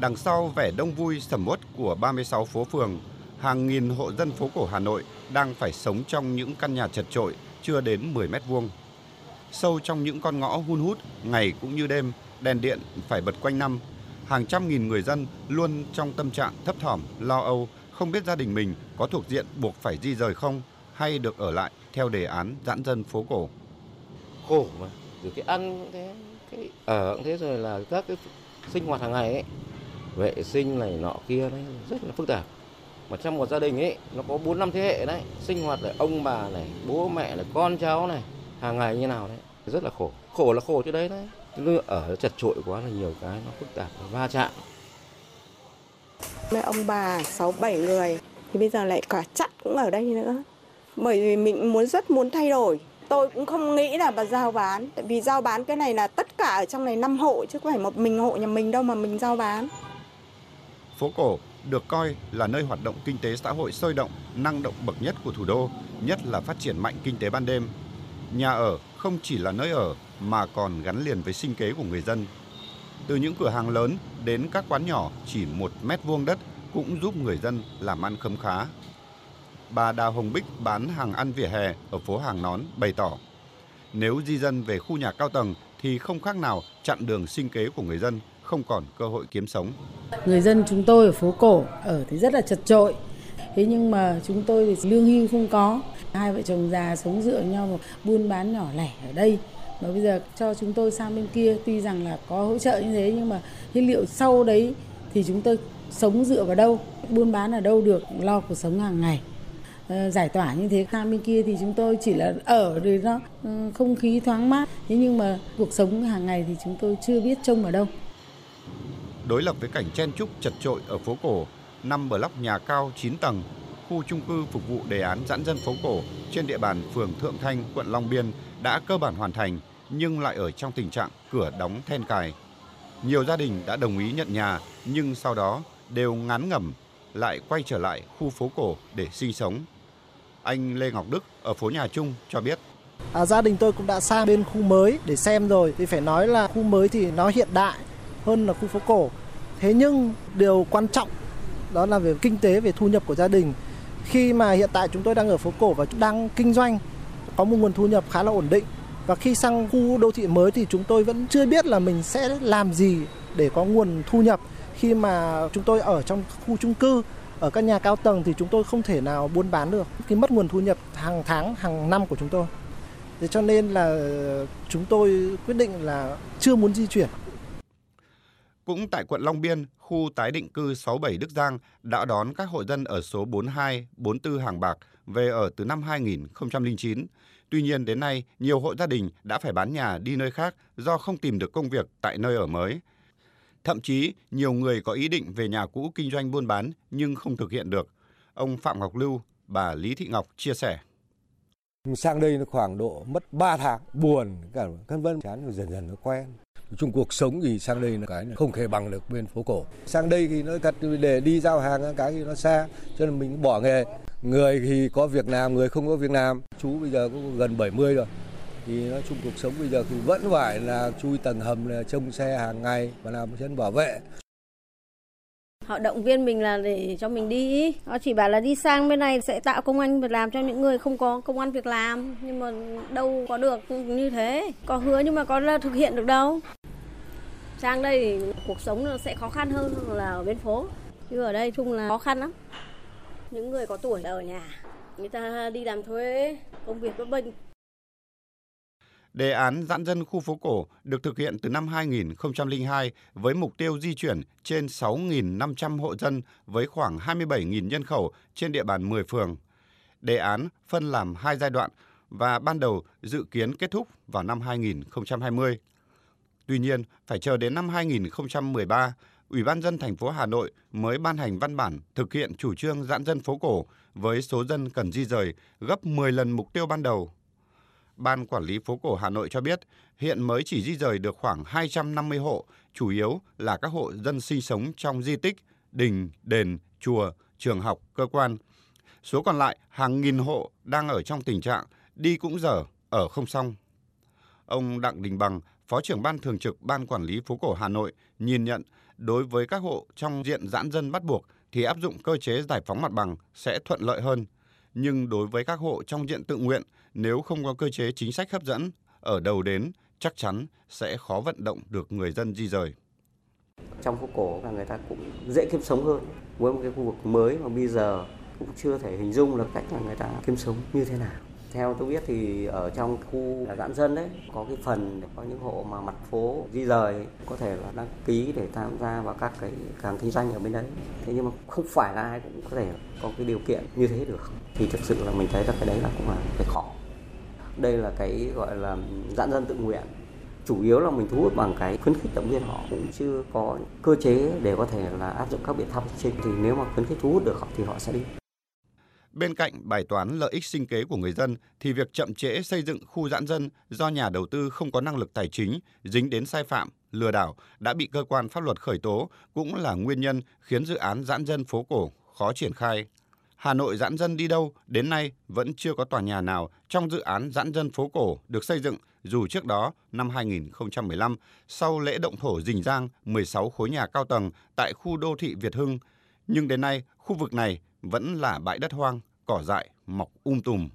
Đằng sau vẻ đông vui sầm uất của 36 phố phường, hàng nghìn hộ dân phố cổ Hà Nội đang phải sống trong những căn nhà chật trội chưa đến 10 mét vuông. Sâu trong những con ngõ hun hút, ngày cũng như đêm, đèn điện phải bật quanh năm. Hàng trăm nghìn người dân luôn trong tâm trạng thấp thỏm, lo âu, không biết gia đình mình có thuộc diện buộc phải di rời không hay được ở lại theo đề án giãn dân phố cổ. Khổ mà, rồi cái ăn cũng thế, cái ở cũng thế rồi là các cái sinh hoạt hàng ngày ấy, vệ sinh này nọ kia đấy rất là phức tạp mà trong một gia đình ấy nó có bốn năm thế hệ đấy sinh hoạt là ông bà này bố mẹ này con cháu này hàng ngày như nào đấy rất là khổ khổ là khổ chứ đấy đấy nó ở chật trội quá là nhiều cái nó phức tạp nó va chạm Mấy ông bà 6 7 người thì bây giờ lại cả chặt cũng ở đây nữa. Bởi vì mình muốn rất muốn thay đổi. Tôi cũng không nghĩ là bà giao bán, tại vì giao bán cái này là tất cả ở trong này năm hộ chứ không phải một mình hộ nhà mình đâu mà mình giao bán. Phố cổ được coi là nơi hoạt động kinh tế xã hội sôi động, năng động bậc nhất của thủ đô, nhất là phát triển mạnh kinh tế ban đêm. Nhà ở không chỉ là nơi ở mà còn gắn liền với sinh kế của người dân. Từ những cửa hàng lớn đến các quán nhỏ chỉ một mét vuông đất cũng giúp người dân làm ăn khấm khá. Bà Đào Hồng Bích bán hàng ăn vỉa hè ở phố Hàng Nón bày tỏ nếu di dân về khu nhà cao tầng thì không khác nào chặn đường sinh kế của người dân, không còn cơ hội kiếm sống. Người dân chúng tôi ở phố cổ ở thì rất là chật trội. Thế nhưng mà chúng tôi thì lương hưu không có. Hai vợ chồng già sống dựa nhau một buôn bán nhỏ lẻ ở đây. Mà bây giờ cho chúng tôi sang bên kia tuy rằng là có hỗ trợ như thế nhưng mà cái liệu sau đấy thì chúng tôi sống dựa vào đâu, buôn bán ở đâu được lo cuộc sống hàng ngày. Ờ, giải tỏa như thế sang bên kia thì chúng tôi chỉ là ở rồi nó ừ, không khí thoáng mát thế nhưng mà cuộc sống hàng ngày thì chúng tôi chưa biết trông ở đâu Đối lập với cảnh chen chúc chật trội ở phố cổ, năm block nhà cao 9 tầng, khu chung cư phục vụ đề án giãn dân phố cổ trên địa bàn phường Thượng Thanh, quận Long Biên đã cơ bản hoàn thành nhưng lại ở trong tình trạng cửa đóng then cài. Nhiều gia đình đã đồng ý nhận nhà nhưng sau đó đều ngán ngẩm lại quay trở lại khu phố cổ để sinh sống. Anh Lê Ngọc Đức ở phố Nhà Trung cho biết. À, gia đình tôi cũng đã sang bên khu mới để xem rồi thì phải nói là khu mới thì nó hiện đại hơn là khu phố cổ. Thế nhưng điều quan trọng đó là về kinh tế, về thu nhập của gia đình. Khi mà hiện tại chúng tôi đang ở phố cổ và đang kinh doanh, có một nguồn thu nhập khá là ổn định và khi sang khu đô thị mới thì chúng tôi vẫn chưa biết là mình sẽ làm gì để có nguồn thu nhập khi mà chúng tôi ở trong khu chung cư, ở các nhà cao tầng thì chúng tôi không thể nào buôn bán được cái mất nguồn thu nhập hàng tháng, hàng năm của chúng tôi thế cho nên là chúng tôi quyết định là chưa muốn di chuyển cũng tại quận Long Biên, khu tái định cư 67 Đức Giang đã đón các hộ dân ở số 42, 44 Hàng Bạc về ở từ năm 2009. Tuy nhiên đến nay, nhiều hộ gia đình đã phải bán nhà đi nơi khác do không tìm được công việc tại nơi ở mới. Thậm chí, nhiều người có ý định về nhà cũ kinh doanh buôn bán nhưng không thực hiện được. Ông Phạm Ngọc Lưu, bà Lý Thị Ngọc chia sẻ. Sang đây nó khoảng độ mất 3 tháng, buồn, cả vân vân, chán rồi dần dần nó quen trung chung cuộc sống thì sang đây là cái không thể bằng được bên phố cổ. Sang đây thì nó thật để đi giao hàng cái thì nó xa, cho nên mình bỏ nghề. Người thì có việc làm, người không có việc làm. Chú bây giờ cũng gần 70 rồi. Thì nói chung cuộc sống bây giờ thì vẫn phải là chui tầng hầm là trông xe hàng ngày và làm chân bảo vệ. Họ động viên mình là để cho mình đi. Họ chỉ bảo là đi sang bên này sẽ tạo công an việc làm cho những người không có công an việc làm. Nhưng mà đâu có được như thế. Có hứa nhưng mà có là thực hiện được đâu. Sang đây thì cuộc sống nó sẽ khó khăn hơn là ở bên phố. Chứ ở đây chung là khó khăn lắm. Những người có tuổi ở nhà, người ta đi làm thuê, công việc bất bình Đề án giãn dân khu phố cổ được thực hiện từ năm 2002 với mục tiêu di chuyển trên 6.500 hộ dân với khoảng 27.000 nhân khẩu trên địa bàn 10 phường. Đề án phân làm hai giai đoạn và ban đầu dự kiến kết thúc vào năm 2020. Tuy nhiên, phải chờ đến năm 2013, Ủy ban dân thành phố Hà Nội mới ban hành văn bản thực hiện chủ trương giãn dân phố cổ với số dân cần di rời gấp 10 lần mục tiêu ban đầu. Ban Quản lý phố cổ Hà Nội cho biết, hiện mới chỉ di rời được khoảng 250 hộ, chủ yếu là các hộ dân sinh sống trong di tích, đình, đền, chùa, trường học, cơ quan. Số còn lại, hàng nghìn hộ đang ở trong tình trạng đi cũng dở, ở không xong. Ông Đặng Đình Bằng, Phó trưởng Ban Thường trực Ban Quản lý phố cổ Hà Nội nhìn nhận đối với các hộ trong diện giãn dân bắt buộc thì áp dụng cơ chế giải phóng mặt bằng sẽ thuận lợi hơn. Nhưng đối với các hộ trong diện tự nguyện, nếu không có cơ chế chính sách hấp dẫn, ở đầu đến chắc chắn sẽ khó vận động được người dân di rời. Trong phố cổ là người ta cũng dễ kiếm sống hơn với một cái khu vực mới mà bây giờ cũng chưa thể hình dung được cách là người ta kiếm sống như thế nào theo tôi biết thì ở trong khu giãn dân đấy, có cái phần để có những hộ mà mặt phố di rời có thể là đăng ký để tham gia vào các cái càng kinh doanh ở bên đấy. Thế nhưng mà không phải là ai cũng có thể có cái điều kiện như thế được. Thì thực sự là mình thấy là cái đấy là cũng là cái khó. Đây là cái gọi là giãn dân tự nguyện. Chủ yếu là mình thu hút bằng cái khuyến khích động viên họ. Cũng chưa có cơ chế để có thể là áp dụng các biện pháp trên. Thì nếu mà khuyến khích thu hút được họ thì họ sẽ đi. Bên cạnh bài toán lợi ích sinh kế của người dân thì việc chậm trễ xây dựng khu giãn dân do nhà đầu tư không có năng lực tài chính, dính đến sai phạm, lừa đảo đã bị cơ quan pháp luật khởi tố cũng là nguyên nhân khiến dự án giãn dân phố cổ khó triển khai. Hà Nội giãn dân đi đâu đến nay vẫn chưa có tòa nhà nào trong dự án giãn dân phố cổ được xây dựng dù trước đó năm 2015 sau lễ động thổ Dình Giang 16 khối nhà cao tầng tại khu đô thị Việt Hưng nhưng đến nay khu vực này vẫn là bãi đất hoang, cỏ dại mọc um tùm.